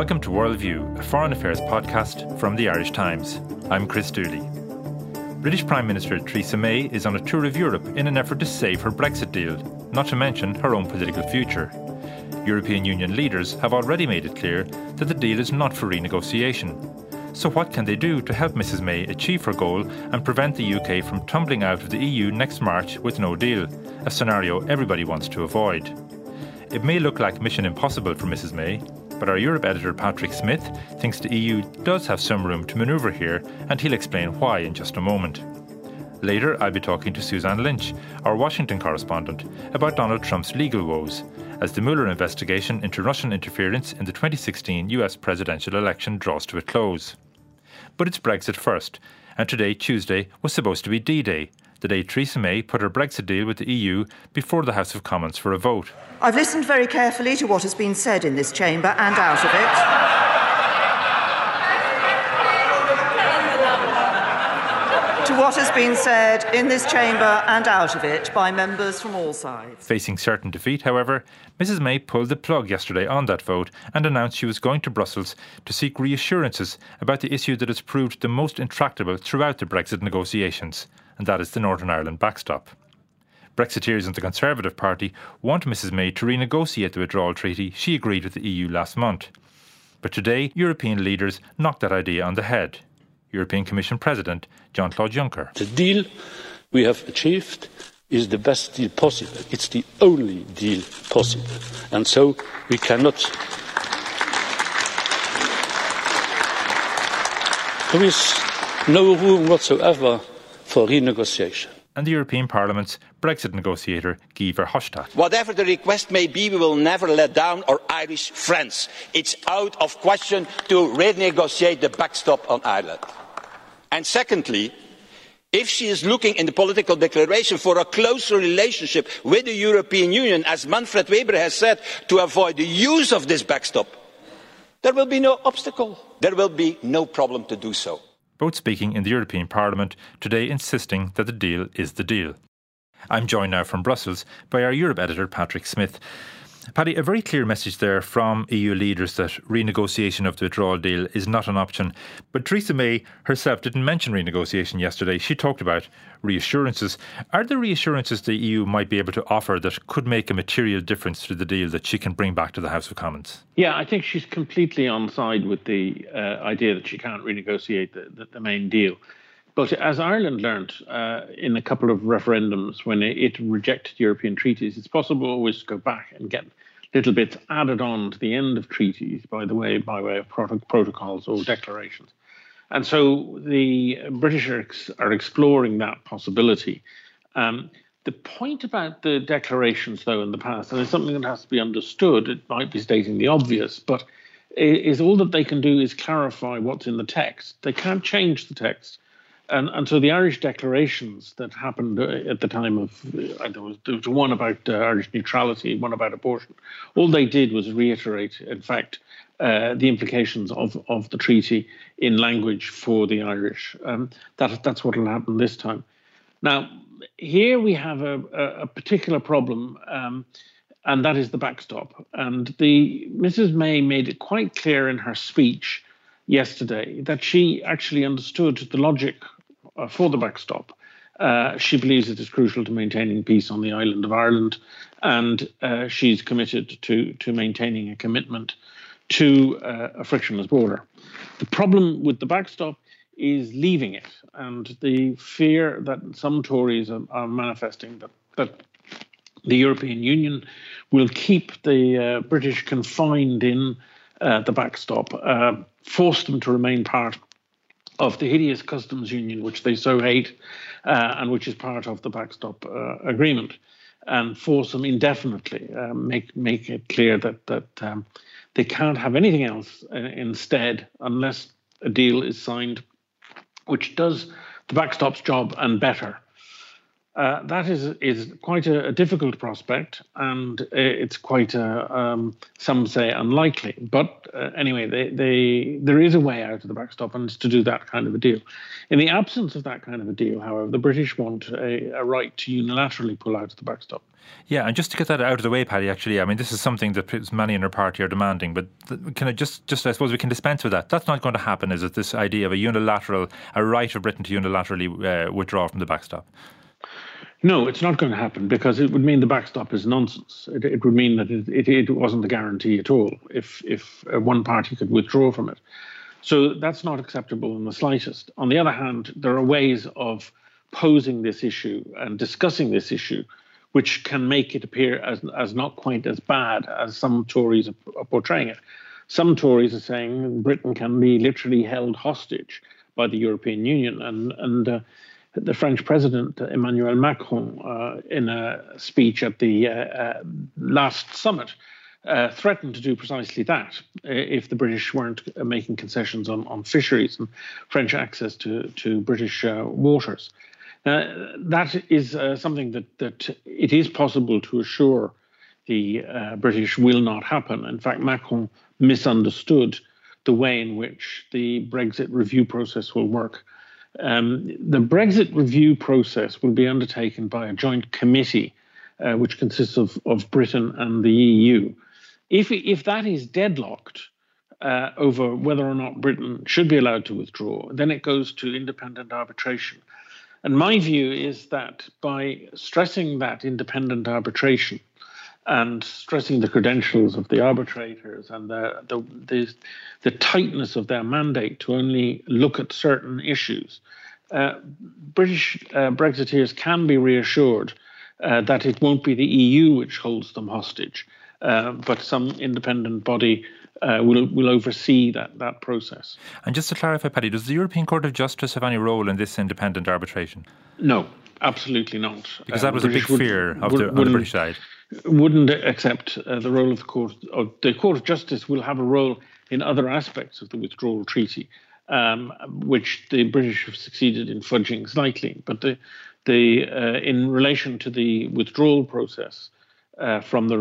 Welcome to Worldview, a foreign affairs podcast from the Irish Times. I'm Chris Dooley. British Prime Minister Theresa May is on a tour of Europe in an effort to save her Brexit deal, not to mention her own political future. European Union leaders have already made it clear that the deal is not for renegotiation. So, what can they do to help Mrs May achieve her goal and prevent the UK from tumbling out of the EU next March with no deal, a scenario everybody wants to avoid? It may look like mission impossible for Mrs May, but our Europe editor Patrick Smyth thinks the EU does have some room to manoeuvre here, and he'll explain why in just a moment. Later, I'll be talking to Suzanne Lynch, our Washington correspondent, about Donald Trump's legal woes, as the Mueller investigation into Russian interference in the 2016 US presidential election draws to a close. But it's Brexit first, and today, Tuesday, was supposed to be D Day, the day Theresa May put her Brexit deal with the EU before the House of Commons for a vote. I've listened very carefully to what has been said in this chamber and out of it. to what has been said in this chamber and out of it by members from all sides. Facing certain defeat, however, Mrs May pulled the plug yesterday on that vote and announced she was going to Brussels to seek reassurances about the issue that has proved the most intractable throughout the Brexit negotiations, and that is the Northern Ireland backstop. Brexiteers in the Conservative Party want Mrs May to renegotiate the withdrawal treaty she agreed with the EU last month. But today, European leaders knocked that idea on the head. European Commission President Jean Claude Juncker. The deal we have achieved is the best deal possible. It's the only deal possible. And so we cannot. There is no room whatsoever for renegotiation and the European Parliament's Brexit negotiator, Guy Verhofstadt. Whatever the request may be, we will never let down our Irish friends. It's out of question to renegotiate the backstop on Ireland. And secondly, if she is looking in the political declaration for a closer relationship with the European Union, as Manfred Weber has said, to avoid the use of this backstop, there will be no obstacle. There will be no problem to do so. Both speaking in the European Parliament today insisting that the deal is the deal. I'm joined now from Brussels by our Europe editor, Patrick Smyth. Paddy, a very clear message there from EU leaders that renegotiation of the withdrawal deal is not an option. But Theresa May herself didn't mention renegotiation yesterday. She talked about reassurances. Are there reassurances the EU might be able to offer that could make a material difference to the deal that she can bring back to the House of Commons? Yeah, I think she's completely on side with the uh, idea that she can't renegotiate the, the, the main deal. But as Ireland learned uh, in a couple of referendums when it rejected European treaties, it's possible always to go back and get little bits added on to the end of treaties, by the way, by way of protocols or declarations. And so the British are, ex- are exploring that possibility. Um, the point about the declarations, though, in the past, and it's something that has to be understood, it might be stating the obvious, but is all that they can do is clarify what's in the text. They can't change the text and, and so the Irish declarations that happened uh, at the time of uh, there, was, there was one about uh, Irish neutrality, one about abortion. All they did was reiterate, in fact, uh, the implications of, of the treaty in language for the Irish. Um, that, that's what will happen this time. Now, here we have a, a, a particular problem, um, and that is the backstop. And the Mrs. May made it quite clear in her speech yesterday that she actually understood the logic for the backstop. Uh, she believes it is crucial to maintaining peace on the island of Ireland, and uh, she's committed to to maintaining a commitment to uh, a frictionless border. The problem with the backstop is leaving it, and the fear that some Tories are, are manifesting that that the European Union will keep the uh, British confined in uh, the backstop, force them to remain part of the hideous customs union, which they so hate, uh, and which is part of the backstop uh, agreement, and force them indefinitely, uh, make make it clear that that um, they can't have anything else uh, instead unless a deal is signed, which does the backstop's job and better. Uh, that is is quite a, a, difficult prospect, and it's quite a, um, some say unlikely. But uh, anyway, they, they, there is a way out of the backstop, and it's to do that kind of a deal. In the absence of that kind of a deal, however, the British want a, a right to unilaterally pull out of the backstop. Yeah, and just to get that out of the way, Paddy, actually, I mean, this is something that many in our party are demanding, but can I just, just, I suppose we can dispense with that. That's not going to happen, is it? This idea of a unilateral, a right of Britain to unilaterally uh, withdraw from the backstop. No, it's not going to happen because it would mean the backstop is nonsense. It, it would mean that it, it, it, wasn't a guarantee at all if if uh, one party could withdraw from it. So that's not acceptable in the slightest. On the other hand, there are ways of posing this issue and discussing this issue which can make it appear as, as not quite as bad as some Tories are, portraying it. Some Tories are saying Britain can be literally held hostage by the European Union, and and uh, the French President Emmanuel Macron, uh, in a speech at the uh, uh last summit, uh, threatened to do precisely that uh, if the British weren't making concessions on, on fisheries and French access to, to British waters. that is something that, that it is possible to assure the British will not happen. In fact, Macron misunderstood the way in which the Brexit review process will work. Um, the Brexit review process will be undertaken by a joint committee, uh, which consists of, of Britain and the EU. If, if that is deadlocked uh, over whether or not Britain should be allowed to withdraw, then it goes to independent arbitration. And my view is that by stressing that independent arbitration, and stressing the credentials of the arbitrators and the, the, the, the tightness of their mandate to only look at certain issues. Uh, British uh, Brexiteers can be reassured uh, that it won't be the EU which holds them hostage, uh, but some independent body uh, will will oversee that that process. And just to clarify, Paddy, does the European Court of Justice have any role in this independent arbitration? No, absolutely not. Because that um, was a big fear would, of the, on the British side wouldn't accept uh, the role of the court. Or the Court of Justice will have a role in other aspects of the withdrawal treaty, um, which the British have succeeded in fudging slightly. But the, the uh, in relation to the withdrawal process, uh, from the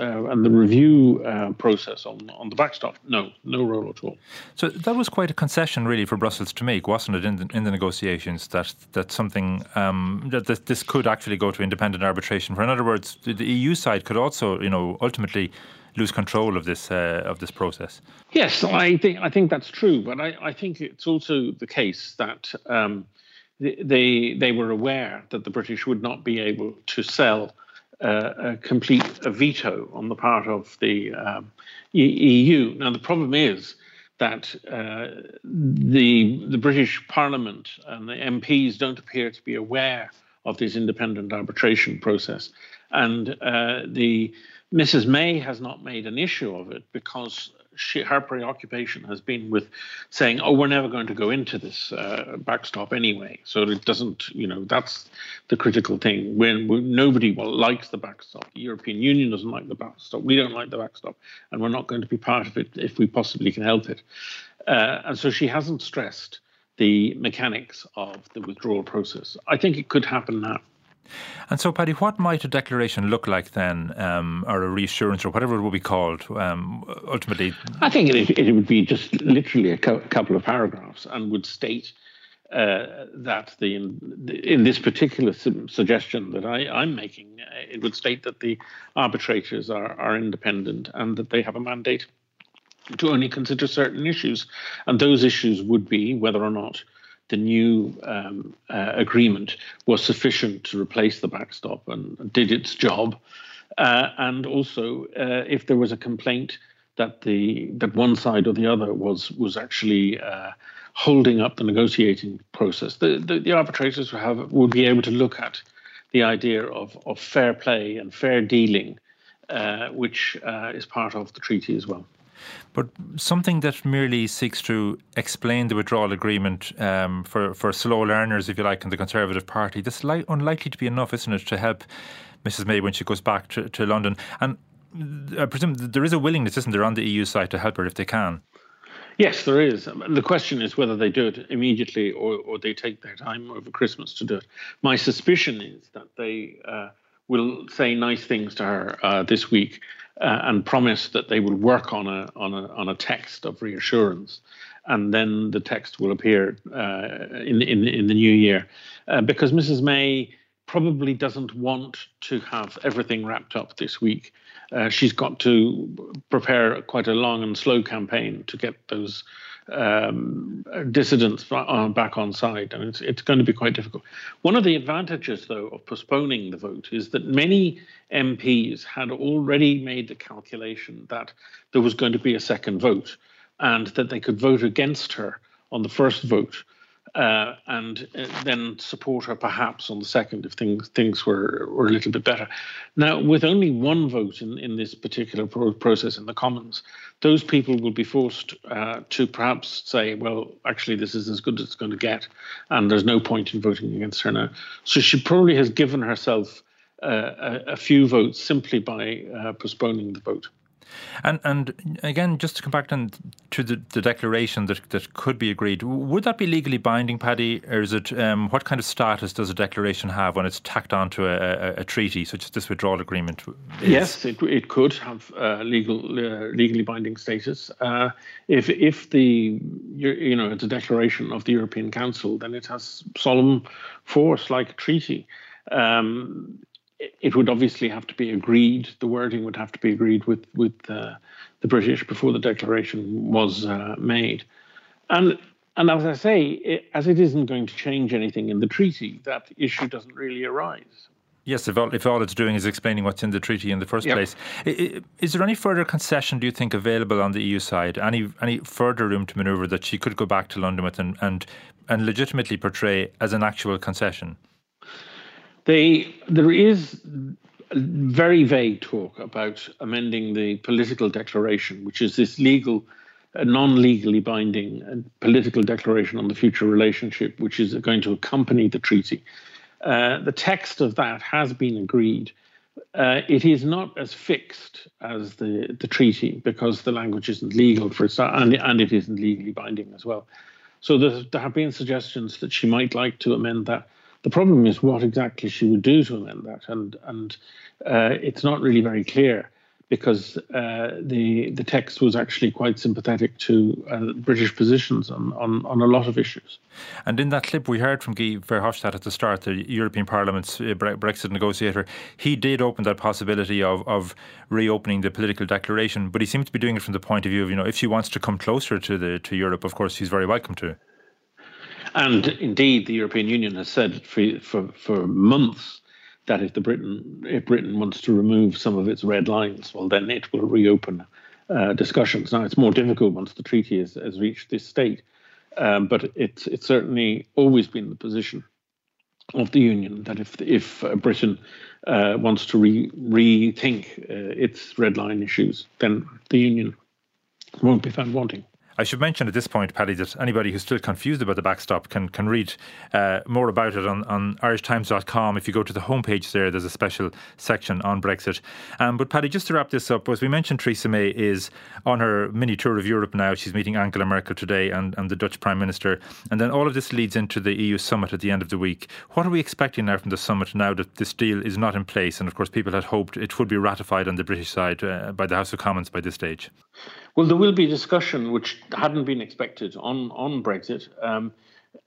uh, and the review uh, process on on the backstop. No, no role at all. So that was quite a concession, really, for Brussels to make, wasn't it, in the, in the negotiations? That that something um, that this, this could actually go to independent arbitration. For in other words, the, EU side could also, you know, ultimately lose control of this uh, of this process. Yes, I think I think that's true, but I, I think it's also the case that. Um, they they were aware that the British would not be able to sell a complete veto on the part of the um, EU. Now, the problem is that uh, the the British Parliament and the MPs don't appear to be aware of this independent arbitration process, and uh, the Mrs. May has not made an issue of it because she, her preoccupation has been with saying, "Oh, we're never going to go into this uh, backstop anyway." So it doesn't, you know, that's the critical thing. When, nobody likes the backstop, the European Union doesn't like the backstop. We don't like the backstop, and we're not going to be part of it if we possibly can help it. Uh, and so she hasn't stressed the mechanics of the withdrawal process. I think it could happen now. And so, Paddy, what might a declaration look like then, um, or a reassurance, or whatever it would be called, um, ultimately? I think it, it, would be just literally a co- couple of paragraphs and would state uh, that the in this particular su- suggestion that I, am making, uh, it would state that the arbitrators are, are independent and that they have a mandate to only consider certain issues, and those issues would be whether or not the new um, uh, agreement was sufficient to replace the backstop and did its job. Uh, and also, uh, if there was a complaint that the that one side or the other was was actually uh, holding up the negotiating process, the, the, the arbitrators would have would be able to look at the idea of of fair play and fair dealing, uh, which uh, is part of the treaty as well. But something that merely seeks to explain the withdrawal agreement um, for, for slow learners, if you like, in the Conservative Party, that's li- unlikely to be enough, isn't it, to help Mrs May when she goes back to, to London? And I presume there is a willingness, isn't there, on the EU side to help her if they can? Yes, there is. The question is whether they do it immediately or, or they take their time over Christmas to do it. My suspicion is that they uh, will say nice things to her uh, this week uh, and promise that they will work on a on a on a text of reassurance, and then the text will appear uh, in in in the new year, uh, because Mrs. May probably doesn't want to have everything wrapped up this week. Uh, she's got to prepare quite a long and slow campaign to get those um, dissidents back on side, and it's it's going to be quite difficult. One of the advantages, though, of postponing the vote is that many MPs had already made the calculation that there was going to be a second vote, and that they could vote against her on the first vote uh, and uh, then support her perhaps on the second if things things were were a little bit better. Now, with only one vote in, in this particular pro- process in the Commons, those people will be forced uh, to perhaps say, well, actually, this is as good as it's going to get, and there's no point in voting against her now. So she probably has given herself uh, a, a, few votes simply by uh, postponing the vote. And and again, just to come back to the, the declaration that, that could be agreed, would that be legally binding, Paddy, or is it um, what kind of status does a declaration have when it's tacked onto a, a, a treaty such as this withdrawal agreement? Is? Yes, it, it could have uh, legal uh, legally binding status. Uh, if if the you know it's a declaration of the European Council, then it has solemn force like a treaty. Um, it would obviously have to be agreed. The wording would have to be agreed with with uh, the British before the declaration was uh, made, and and as I say, it, as it isn't going to change anything in the treaty, that issue doesn't really arise. Yes, if all, if all it's doing is explaining what's in the treaty in the first yep. place, is there any further concession do you think available on the EU side? Any any further room to manoeuvre that she could go back to London with and and, and legitimately portray as an actual concession? They, there is very vague talk about amending the political declaration, which is this legal, uh, non legally binding uh, political declaration on the future relationship, which is going to accompany the treaty. Uh, the text of that has been agreed. Uh, it is not as fixed as the, the treaty because the language isn't legal for and, and it isn't legally binding as well. So there have been suggestions that she might like to amend that. The problem is what exactly she would do to amend that, and and uh, it's not really very clear because uh, the the text was actually quite sympathetic to uh, British positions on, on, on a lot of issues. And in that clip we heard from Guy Verhofstadt at the start, the European Parliament's uh, Brexit negotiator, he did open that possibility of, of reopening the political declaration, but he seemed to be doing it from the point of view of you know if she wants to come closer to the to Europe, of course she's very welcome to. And indeed, the European Union has said for, for, for months that if the Britain if Britain wants to remove some of its red lines, well, then it will reopen uh, discussions. Now, it's more difficult once the treaty has, has reached this state, um, but it's it's certainly always been the position of the union that if if uh, Britain uh, wants to re- rethink uh, its red line issues, then the union won't be found wanting. I should mention at this point, Paddy, that anybody who's still confused about the backstop can can read uh, more about it on, on irishtimes.com. If you go to the homepage there, there's a special section on Brexit. Um, but Paddy, just to wrap this up, as we mentioned, Theresa May is on her mini tour of Europe now. She's meeting Angela Merkel today and, and the Dutch Prime Minister. And then all of this leads into the EU summit at the end of the week. What are we expecting now from the summit now that this deal is not in place? And of course, people had hoped it would be ratified on the British side uh, by the House of Commons by this stage. Well, there will be discussion, which hadn't been expected, on on Brexit. Um,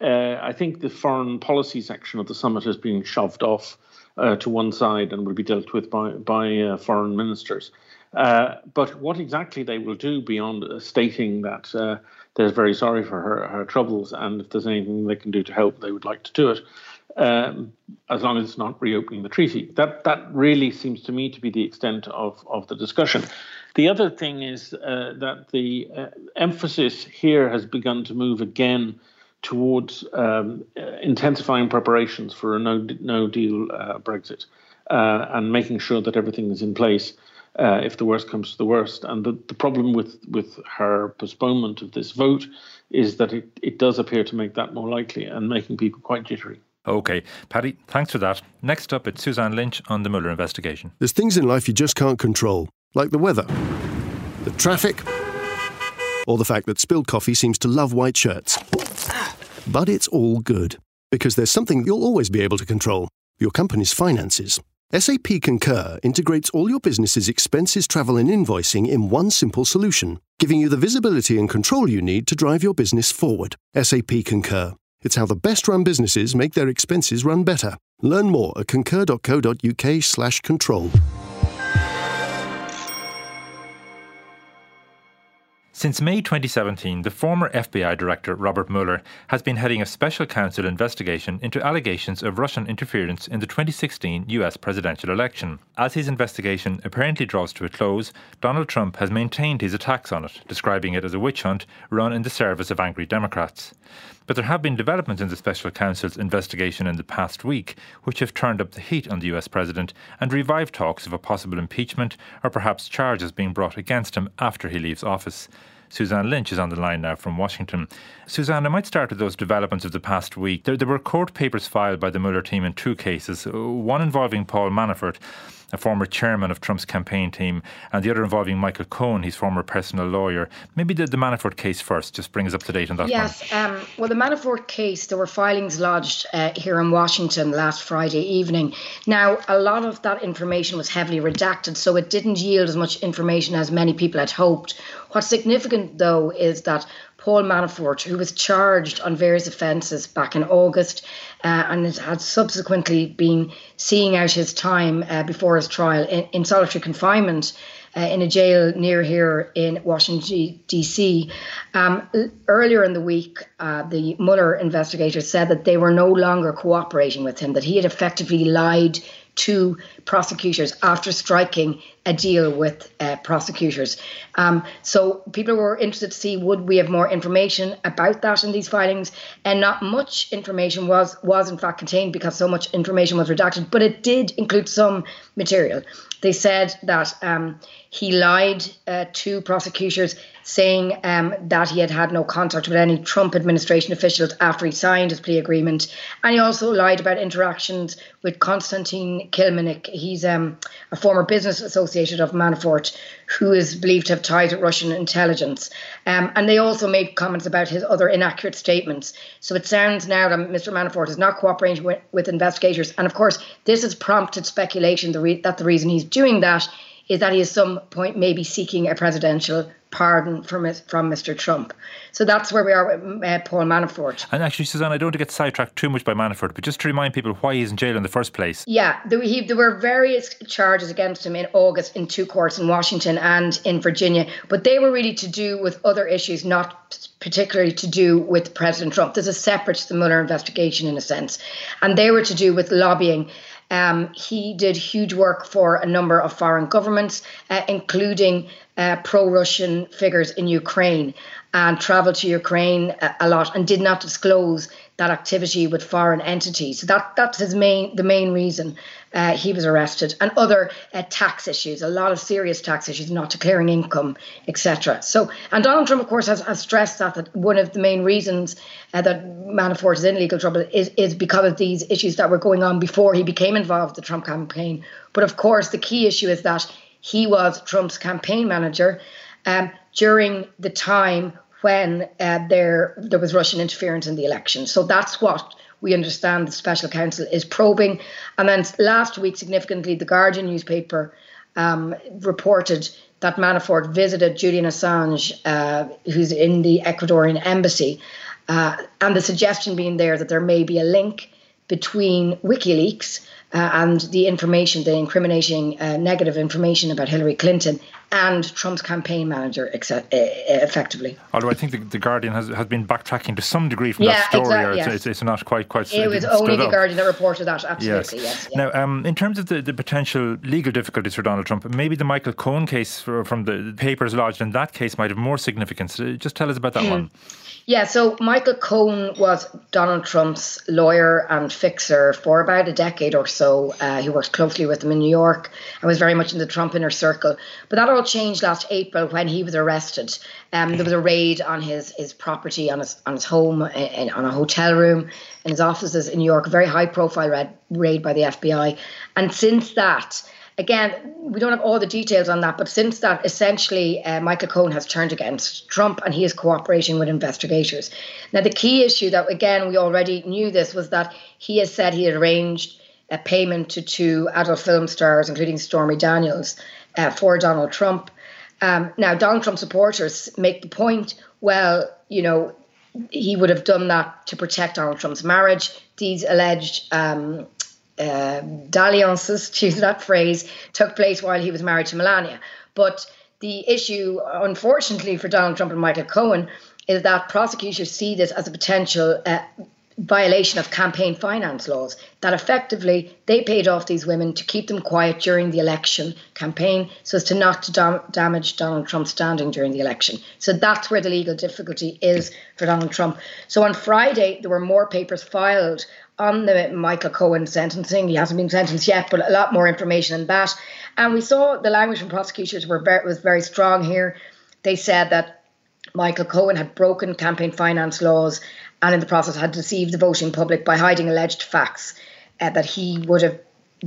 uh, I think the foreign policy section of the summit has been shoved off uh, to one side and will be dealt with by by uh, foreign ministers. Uh, but what exactly they will do beyond uh, stating that uh, they're very sorry for her, her troubles and if there's anything they can do to help, they would like to do it. Um, as long as it's not reopening the treaty. That that really seems to me to be the extent of, of the discussion. The other thing is uh, that the uh, emphasis here has begun to move again towards um, intensifying preparations for a no no deal uh, Brexit uh, and making sure that everything is in place uh, if the worst comes to the worst. And the, the problem with with her postponement of this vote is that it, it does appear to make that more likely and making people quite jittery. Okay, Paddy, thanks for that. Next up, it's Suzanne Lynch on the Mueller investigation. There's things in life you just can't control like the weather, the traffic, or the fact that spilled coffee seems to love white shirts. But it's all good, because there's something you'll always be able to control your company's finances. SAP Concur integrates all your business's expenses, travel, and invoicing in one simple solution, giving you the visibility and control you need to drive your business forward. SAP Concur. It's how the best run businesses make their expenses run better. Learn more at concur.co.uk/slash control. Since May 2017, the former FBI Director Robert Mueller has been heading a special counsel investigation into allegations of Russian interference in the 2016 US presidential election. As his investigation apparently draws to a close, Donald Trump has maintained his attacks on it, describing it as a witch hunt run in the service of angry Democrats. But there have been developments in the special counsel's investigation in the past week which have turned up the heat on the US president and revived talks of a possible impeachment or perhaps charges being brought against him after he leaves office. Suzanne Lynch is on the line now from Washington. Suzanne, I might start with those developments of the past week. There, there were court papers filed by the Mueller team in two cases, uh, one involving Paul Manafort a former chairman of Trump's campaign team, and the other involving Michael Cohen, his former personal lawyer. Maybe the, the Manafort case first, just bring us up to date on that. Yes, um, well, the Manafort case, there were filings lodged uh, here in Washington last Friday evening. Now, a lot of that information was heavily redacted, so it didn't yield as much information as many people had hoped. What's significant, though, is that Paul Manafort, who was charged on various offences back in August uh, and had subsequently been seeing out his time uh, before his trial in, in solitary confinement. Uh, in a jail near here in Washington, D.C. Um, earlier in the week, uh, the Mueller investigators said that they were no longer cooperating with him, that he had effectively lied to prosecutors after striking a deal with uh, prosecutors. Um, so people were interested to see would we have more information about that in these filings, and not much information was was in fact contained because so much information was redacted. But it did include some material. They said that um, he lied uh, to prosecutors, saying um, that he had had no contact with any Trump administration officials after he signed his plea agreement, and he also lied about interactions with Konstantin Kilimnik. He's um, a former business associate of Manafort, who is believed to have ties with Russian intelligence. Um, and they also made comments about his other inaccurate statements. So it sounds now that Mr. Manafort is not cooperating with, with investigators, and of course, this has prompted speculation that the reason he's doing that is that he at some point may be seeking a presidential pardon from from Mr. Trump. So that's where we are with uh, Paul Manafort. And actually, Suzanne, I don't want to get sidetracked too much by Manafort, but just to remind people why he's in jail in the first place. Yeah, there, he, there were various charges against him in August in two courts in Washington and in Virginia, but they were really to do with other issues, not particularly to do with President Trump. There's a separate the Mueller investigation in a sense, and they were to do with lobbying. Um, he did huge work for a number of foreign governments, uh, including uh, pro Russian figures in Ukraine and travelled to Ukraine a, a, lot and did not disclose that activity with foreign entities. So that that's his main the main reason uh, he was arrested, and other uh, tax issues, a lot of serious tax issues, not declaring income, etc. So, and Donald Trump, of course, has, has stressed that that one of the main reasons uh, that Manafort is in legal trouble is is because of these issues that were going on before he became involved with the Trump campaign. But of course, the key issue is that he was Trump's campaign manager um, during the time when uh, there there was Russian interference in the election. So that's what we understand the special counsel is probing. And then last week, significantly, the Guardian newspaper um, reported that Manafort visited Julian Assange, uh, who's in the Ecuadorian embassy, uh, and the suggestion being there that there may be a link between WikiLeaks uh, and the information, the incriminating uh, negative information about Hillary Clinton and Trump's campaign manager, except, uh, effectively. Although I think the, the, Guardian has, has been backtracking to some degree from yeah, that story, exactly, yes. it's, it's, not quite quite. It was only the up. Guardian that reported that. Absolutely, yes. yes Now, um, in terms of the, the potential legal difficulties for Donald Trump, maybe the Michael Cohen case for, from the papers lodged in that case might have more significance. Uh, just tell us about that mm. one. Yeah, so Michael Cohen was Donald Trump's lawyer and fixer for about a decade or so. Uh, he worked closely with him in New York and was very much in the Trump inner circle. But that all changed last April when he was arrested. Um, there was a raid on his his property, on his on his home, in, on a hotel room, in his offices in New York. A very high profile raid by the FBI. And since that, again, we don't have all the details on that, but since that, essentially, uh, Michael Cohen has turned against Trump and he is cooperating with investigators. Now, the key issue that, again, we already knew this was that he has said he had arranged a payment to two adult film stars, including Stormy Daniels, uh, for Donald Trump. Um, now, Donald Trump supporters make the point well, you know, he would have done that to protect Donald Trump's marriage. These alleged um, uh, dalliances, to use that phrase, took place while he was married to Melania. But the issue, unfortunately for Donald Trump and Michael Cohen, is that prosecutors see this as a potential uh, violation of campaign finance laws that effectively they paid off these women to keep them quiet during the election campaign so as to not to dam- damage Donald Trump's standing during the election. So that's where the legal difficulty is for Donald Trump. So on Friday there were more papers filed on the Michael Cohen sentencing. He hasn't been sentenced yet, but a lot more information than that. And we saw the language from prosecutors were very, was very strong here. They said that Michael Cohen had broken campaign finance laws and in the process had deceived the voting public by hiding alleged facts uh, that he would have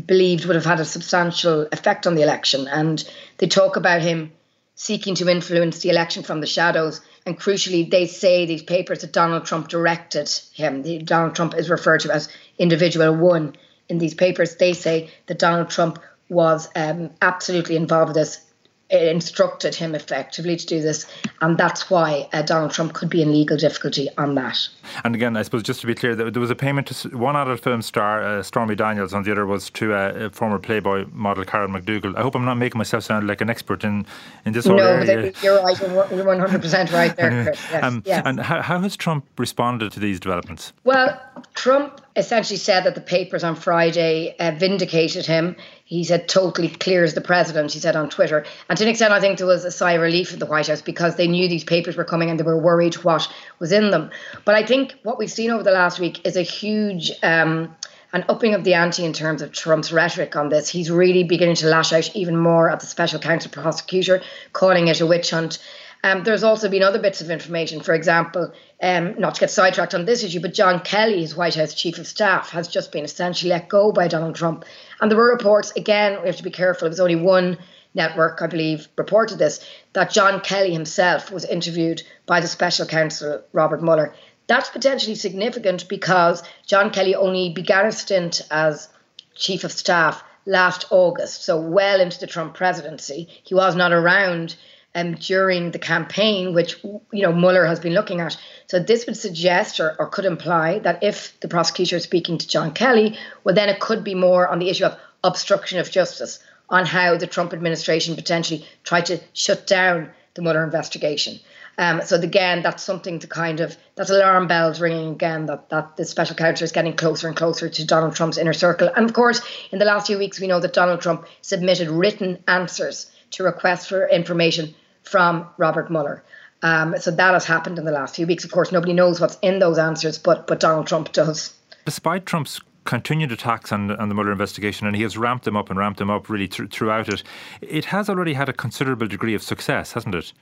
believed would have had a substantial effect on the election. And they talk about him seeking to influence the election from the shadows. And crucially, they say these papers that Donald Trump directed him. Donald Trump is referred to as individual one in these papers. They say that Donald Trump was um, absolutely involved with this instructed him effectively to do this, and that's why uh, Donald Trump could be in legal difficulty on that. And again, I suppose just to be clear, there was a payment to one adult film star, uh, Stormy Daniels, and the other was to uh, former Playboy model Karen McDougal. I hope I'm not making myself sound like an expert in, in this no, area. you're right. You're 100% right there, Chris. Yes, um, yes. And how, how has Trump responded to these developments? Well, Trump essentially said that the papers on Friday uh, vindicated him. He said totally clears the president, he said on Twitter. And to an extent, I think there was a sigh of relief at the White House because they knew these papers were coming and they were worried what was in them. But I think what we've seen over the last week is a huge. Um, an upping of the ante in terms of Trump's rhetoric on this. He's really beginning to lash out even more at the special counsel prosecutor, calling it a witch hunt. Um, there's also been other bits of information. For example, um, not to get sidetracked on this issue, but John Kelly, his White House chief of staff, has just been essentially let go by Donald Trump. And there were reports, again, we have to be careful, it was only one network, I believe, reported this, that John Kelly himself was interviewed by the special counsel, Robert Mueller. That's potentially significant because John Kelly only began a stint as chief of staff last August, so well into the Trump presidency. He was not around um, during the campaign, which you know Mueller has been looking at. So this would suggest or, or could imply that if the prosecutor is speaking to John Kelly, well then it could be more on the issue of obstruction of justice, on how the Trump administration potentially tried to shut down the Mueller investigation. Um, so again, that's something to kind of that's alarm bells ringing again that that the special counsel is getting closer and closer to Donald Trump's inner circle. And of course, in the last few weeks, we know that Donald Trump submitted written answers to requests for information from Robert Mueller. Um, so that has happened in the last few weeks. Of course, nobody knows what's in those answers, but but Donald Trump does. Despite Trump's continued attacks on, on the Mueller investigation, and he has ramped them up and ramped them up really th- throughout it, it has already had a considerable degree of success, hasn't it?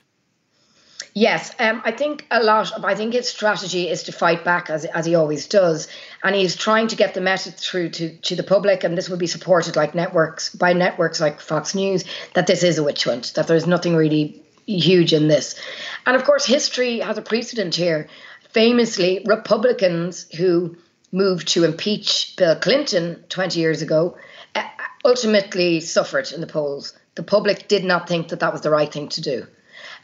Yes, um, I think a lot. Of, I think his strategy is to fight back as as he always does, and he's trying to get the message through to to the public, and this will be supported like networks by networks like Fox News that this is a witch hunt, that there's nothing really huge in this. And of course, history has a precedent here. Famously, Republicans who moved to impeach Bill Clinton 20 years ago uh, ultimately suffered in the polls. The public did not think that that was the right thing to do.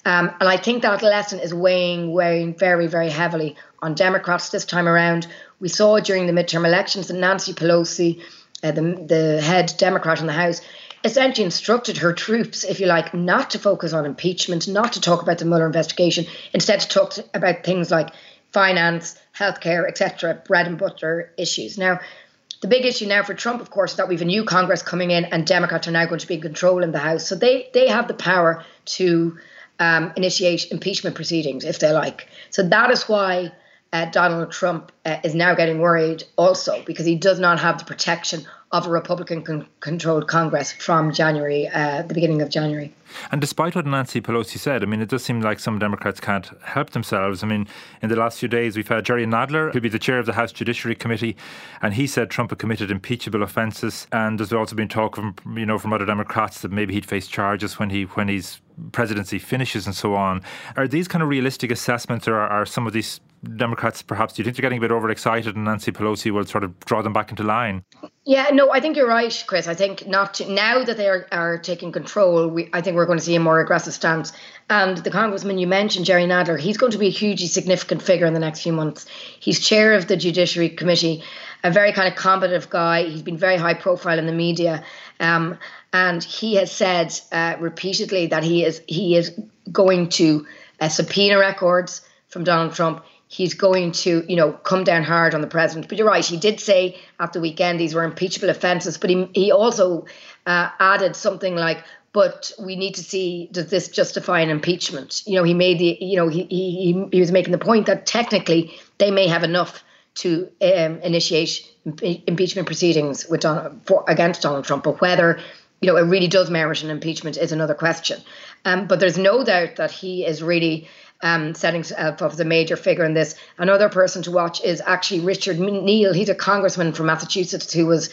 Um, and I think that lesson is weighing, weighing very, very heavily on Democrats this time around. We saw during the midterm elections that Nancy Pelosi, uh, the, the head Democrat in the House, essentially instructed her troops, if you like, not to focus on impeachment, not to talk about the Mueller investigation, instead to talk about things like finance, healthcare, etc., bread and butter issues. Now, the big issue now for Trump, of course, is that we have a new Congress coming in, and Democrats are now going to be in control in the House, so they they have the power to um, initiate impeachment proceedings if they like. So that is why uh, Donald Trump uh, is now getting worried also because he does not have the protection of a Republican con- controlled Congress from January, uh, the beginning of January. And despite what Nancy Pelosi said, I mean, it does seem like some Democrats can't help themselves. I mean, in the last few days, we've had Jerry Nadler, who'll be the chair of the House Judiciary Committee, and he said Trump had committed impeachable offences. And there's also been talk from, you know, from other Democrats that maybe he'd face charges when he when his presidency finishes and so on. Are these kind of realistic assessments, or are, are some of these Democrats perhaps do you think they're getting a bit overexcited and Nancy Pelosi will sort of draw them back into line? Yeah, no, I think you're right, Chris. I think not to, now that they are, are taking control, we, I think we're going to see a more aggressive stance. And the congressman you mentioned, Jerry Nadler, he's going to be a hugely significant figure in the next few months. He's chair of the Judiciary Committee, a very kind of combative guy. He's been very high profile in the media, um, and he has said uh, repeatedly that he is he is going to uh, subpoena records from Donald Trump he's going to, you know, come down hard on the president. But you're right, he did say at the weekend these were impeachable offences, but he, he also uh, added something like, but we need to see does this justify an impeachment? You know, he made the, you know, he he he was making the point that technically they may have enough to um, initiate impeachment proceedings with Donald, for, against Donald Trump, but whether you know it really does merit an impeachment is another question. Um, but there's no doubt that he is really um, setting up as a major figure in this. Another person to watch is actually Richard Neal. He's a congressman from Massachusetts who was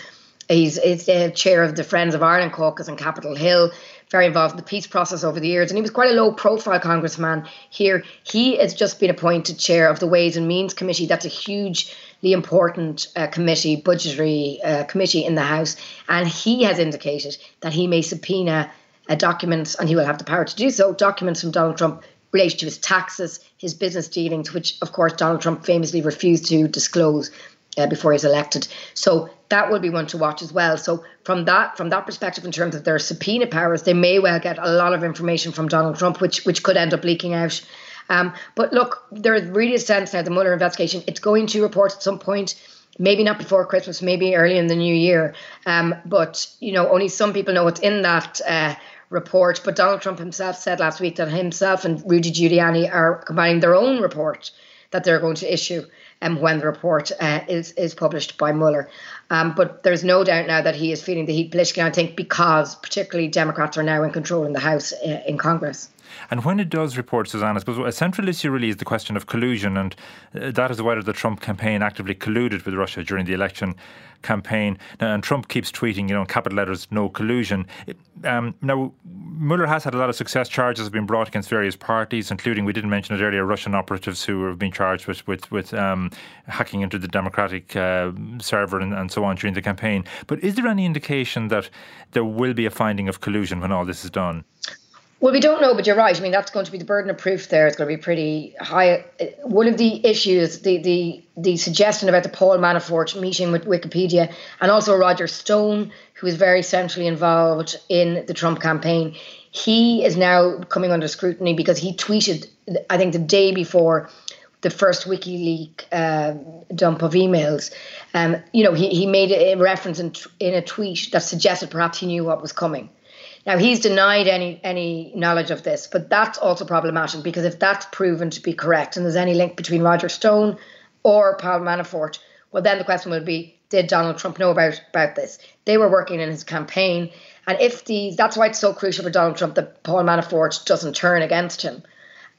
he's, he's the chair of the Friends of Ireland caucus on Capitol Hill. Very involved in the peace process over the years, and he was quite a low-profile congressman here. He has just been appointed chair of the Ways and Means Committee. That's a hugely important uh, committee, budgetary uh, committee in the House, and he has indicated that he may subpoena uh, documents, and he will have the power to do so, documents from Donald Trump related to his taxes, his business dealings, which of course Donald Trump famously refused to disclose uh, before he was elected. So that will be one to watch as well. So from that from that perspective, in terms of their subpoena powers, they may well get a lot of information from Donald Trump, which which could end up leaking out. Um, but look, there's really a sense now the Mueller investigation. It's going to report at some point. Maybe not before Christmas, maybe early in the new year. Um, but you know, only some people know what's in that uh, report. But Donald Trump himself said last week that himself and Rudy Giuliani are combining their own report that they're going to issue um, when the report uh, is is published by Mueller. Um, but there's no doubt now that he is feeling the heat politically. I think because particularly Democrats are now in control in the House uh, in Congress. And when it does report, Susanna, I suppose a central issue really is the question of collusion, and uh, that is whether the Trump campaign actively colluded with Russia during the election campaign. And Trump keeps tweeting, you know, in capital letters, no collusion. Um, now, Mueller has had a lot of success. Charges have been brought against various parties, including, we didn't mention it earlier, Russian operatives who have been charged with, with, with um, hacking into the Democratic uh, server and, and so on during the campaign. But is there any indication that there will be a finding of collusion when all this is done? Well, we don't know, but you're right. I mean, that's going to be the burden of proof. There, it's going to be pretty high. One of the issues, the the the suggestion about the Paul Manafort meeting with Wikipedia, and also Roger Stone, who is very centrally involved in the Trump campaign, he is now coming under scrutiny because he tweeted, I think, the day before the first WikiLeaks uh, dump of emails. Um, you know, he, he made a reference in, in a tweet that suggested perhaps he knew what was coming. Now he's denied any any knowledge of this, but that's also problematic because if that's proven to be correct and there's any link between Roger Stone or Paul Manafort, well then the question would be, did Donald Trump know about about this? They were working in his campaign, and if these that's why it's so crucial for Donald Trump that Paul Manafort doesn't turn against him.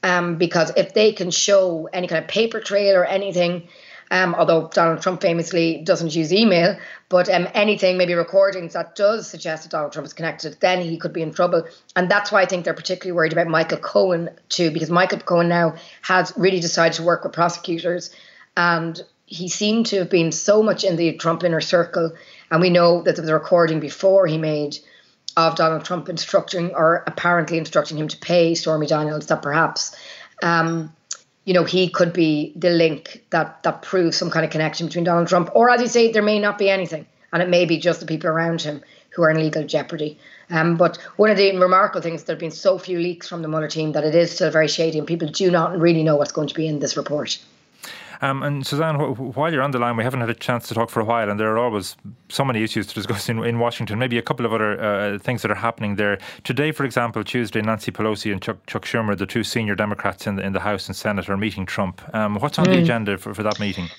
Um, because if they can show any kind of paper trail or anything um, although Donald Trump famously doesn't use email, but um, anything, maybe recordings that does suggest that Donald Trump is connected, then he could be in trouble. And that's why I think they're particularly worried about Michael Cohen too, because Michael Cohen now has really decided to work with prosecutors. And he seemed to have been so much in the Trump inner circle. And we know that there was a recording before he made of Donald Trump instructing or apparently instructing him to pay Stormy Daniels that perhaps um, you know, he could be the link that that proves some kind of connection between Donald Trump. Or as you say, there may not be anything, and it may be just the people around him who are in legal jeopardy. Um, but one of the remarkable things, there have been so few leaks from the Mueller team that it is still very shady, and people do not really know what's going to be in this report. Um, and Suzanne, while you're on the line, we haven't had a chance to talk for a while, and there are always so many issues to discuss in, in Washington. Maybe a couple of other uh, things that are happening there today. For example, Tuesday, Nancy Pelosi and Chuck, Chuck Schumer, the two senior Democrats in the in the House and Senate, are meeting Trump. Um, what's on mm. the agenda for, for that meeting?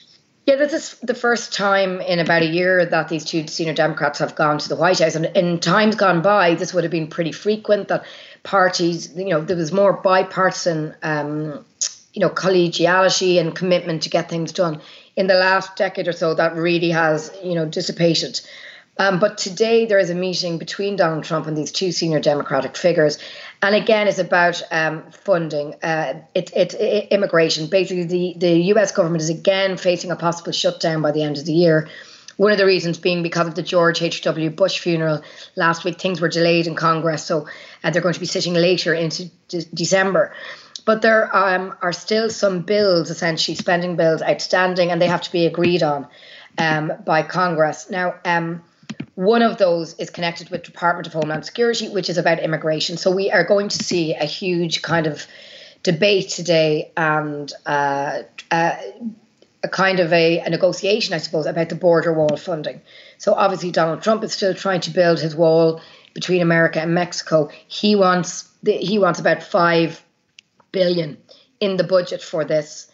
Yeah, this is the first time in about a year that these two senior Democrats have gone to the White House. And in times gone by, this would have been pretty frequent that parties, you know, there was more bipartisan, um, you know, collegiality and commitment to get things done. In the last decade or so, that really has, you know, dissipated. Um, but today there is a meeting between Donald Trump and these two senior Democratic figures, and again, it's about um, funding. Uh, it, it, immigration. Basically, the the U.S. government is again facing a possible shutdown by the end of the year. One of the reasons being because of the George H.W. Bush funeral last week, things were delayed in Congress, so uh, they're going to be sitting later into de- December. But there um, are still some bills, essentially spending bills, outstanding, and they have to be agreed on um, by Congress. Now, um, one of those is connected with Department of Homeland Security, which is about immigration. So we are going to see a huge kind of debate today and uh, uh, a kind of a, a, negotiation, I suppose, about the border wall funding. So obviously Donald Trump is still trying to build his wall between America and Mexico. He wants the, he wants about five billion in the budget for this.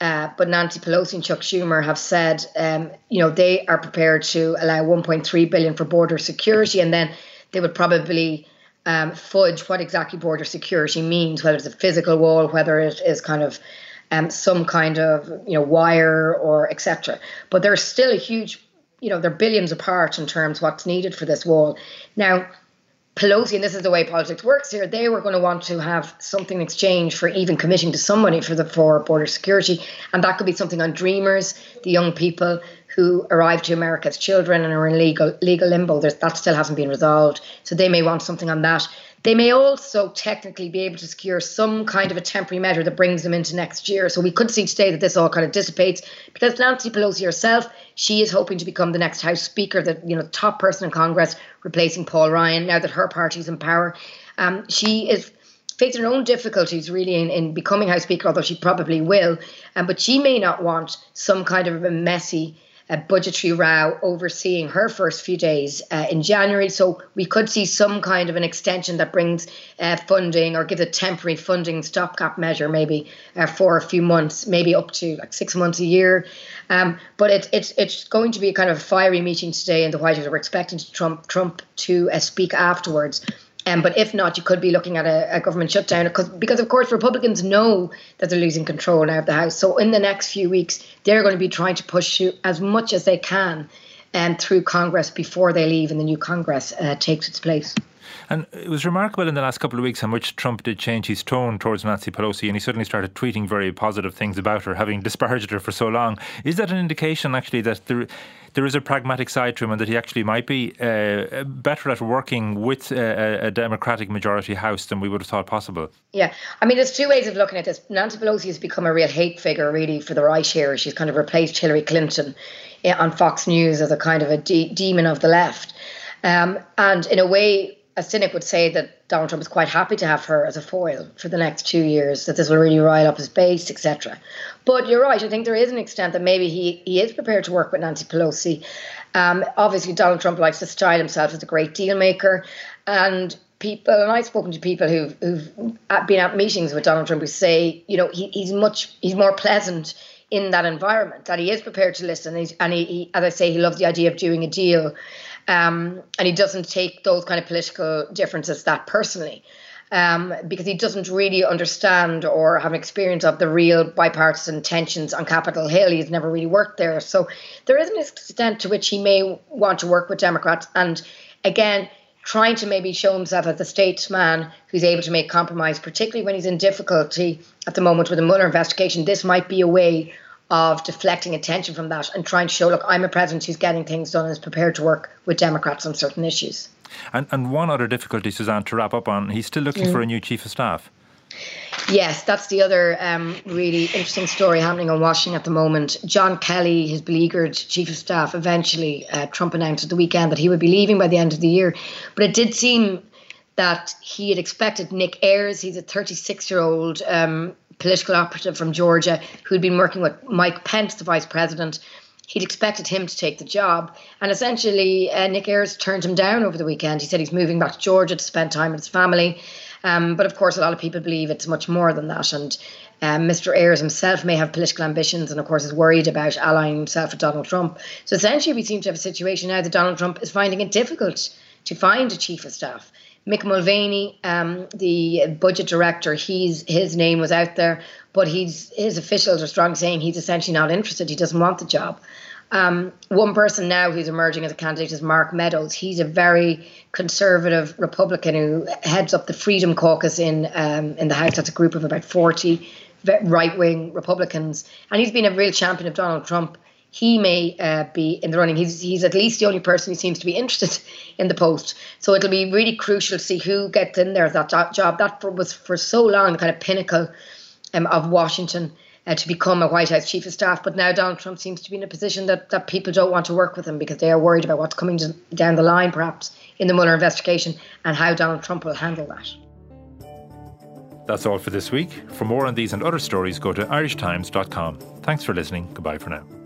Uh, but Nancy Pelosi and Chuck Schumer have said, um, you know, they are prepared to allow 1.3 billion for border security, and then they would probably um, fudge what exactly border security means, whether it's a physical wall, whether it is kind of um, some kind of you know wire or etc. But there's still a huge, you know, they're billions apart in terms what's needed for this wall. Now, Pelosi, and this is the way politics works here, they were going to want to have something in exchange for even committing to some money for the for border security. And that could be something on Dreamers, the young people who arrived to America as children and are in legal legal limbo. There's, that still hasn't been resolved. So they may want something on that. They may also technically be able to secure some kind of a temporary measure that brings them into next year. So we could see today that this all kind of dissipates because Nancy Pelosi herself, she is hoping to become the next House Speaker, the you know top person in Congress, replacing Paul Ryan. Now that her party is in power, um, she is facing her own difficulties really in, in becoming House Speaker, although she probably will. Um, but she may not want some kind of a messy budgetary row overseeing her first few days uh, in January. So we could see some kind of an extension that brings uh, funding or gives a temporary funding stopgap measure, maybe uh, for a few months, maybe up to like six months a year. Um, but it, it's it's going to be a kind of a fiery meeting today in the White House. We're expecting Trump Trump to uh, speak afterwards. Um, but if not, you could be looking at a, a government shutdown because, because, of course, Republicans know that they're losing control now of the House. So in the next few weeks, they're going to be trying to push as much as they can um, through Congress before they leave and the new Congress uh, takes its place. And it was remarkable in the last couple of weeks in which Trump did change his tone towards Nancy Pelosi and he suddenly started tweeting very positive things about her, having disparaged her for so long. Is that an indication, actually, that there, there is a pragmatic side to him and that he actually might be uh, better at working with a, a, Democratic majority House than we would have thought possible? Yeah. I mean, there's two ways of looking at this. Nancy Pelosi has become a real hate figure, really, for the right here. She's kind of replaced Hillary Clinton eh, on Fox News as a kind of a de- demon of the left. Um, and in a way, a cynic would say that Donald Trump is quite happy to have her as a foil for the next two years, that this will really rile up his base, etc. But you're right. I think there is an extent that maybe he, he is prepared to work with Nancy Pelosi. Um, obviously, Donald Trump likes to style himself as a great deal maker. And people, and I've spoken to people who've, who've been at meetings with Donald Trump who say, you know, he, he's much, he's more pleasant in that environment, that he is prepared to listen. He's, and he, he, as I say, he loves the idea of doing a deal. Um, and he doesn't take those kind of political differences that personally. Um, because he doesn't really understand or have an experience of the real bipartisan tensions on Capitol Hill. He's never really worked there. So there is an extent to which he may want to work with Democrats. And again, trying to maybe show himself as a statesman who's able to make compromise, particularly when he's in difficulty at the moment with the Mueller investigation. This might be a way of deflecting attention from that and trying to show, look, I'm a president who's getting things done and is prepared to work with Democrats on certain issues. And, and one other difficulty, Suzanne, to wrap up on, he's still looking mm. for a new chief of staff. Yes, that's the other um, really interesting story happening on Washington at the moment. John Kelly, his beleaguered chief of staff, eventually uh, Trump announced at the weekend that he would be leaving by the end of the year. But it did seem that he had expected Nick Ayers, he's a 36 year old um, political operative from Georgia who'd been working with Mike Pence, the vice president. He'd expected him to take the job. And essentially, uh, Nick Ayers turned him down over the weekend. He said he's moving back to Georgia to spend time with his family. Um, but of course, a lot of people believe it's much more than that. And Um, Mr. Ayers himself may have political ambitions and, of course, is worried about allying himself with Donald Trump. So essentially, we seem to have a situation now that Donald Trump is finding it difficult to find a chief of staff. Mick Mulvaney, um, the budget director, he's his name was out there, but he's his officials are strong saying he's essentially not interested. He doesn't want the job. Um, one person now who's emerging as a candidate is Mark Meadows. He's a very conservative Republican who heads up the Freedom Caucus in um, in the House. That's a group of about forty right wing Republicans, and he's been a real champion of Donald Trump he may uh, be in the running. He's, he's at least the only person who seems to be interested in the post. So it'll be really crucial to see who gets in there that job. That was for so long the kind of pinnacle um, of Washington uh, to become a White House chief of staff. But now Donald Trump seems to be in a position that, that people don't want to work with him because they are worried about what's coming to, down the line, perhaps, in the Mueller investigation and how Donald Trump will handle that. That's all for this week. For more on these and other stories, go to irishtimes.com. Thanks for listening. Goodbye for now.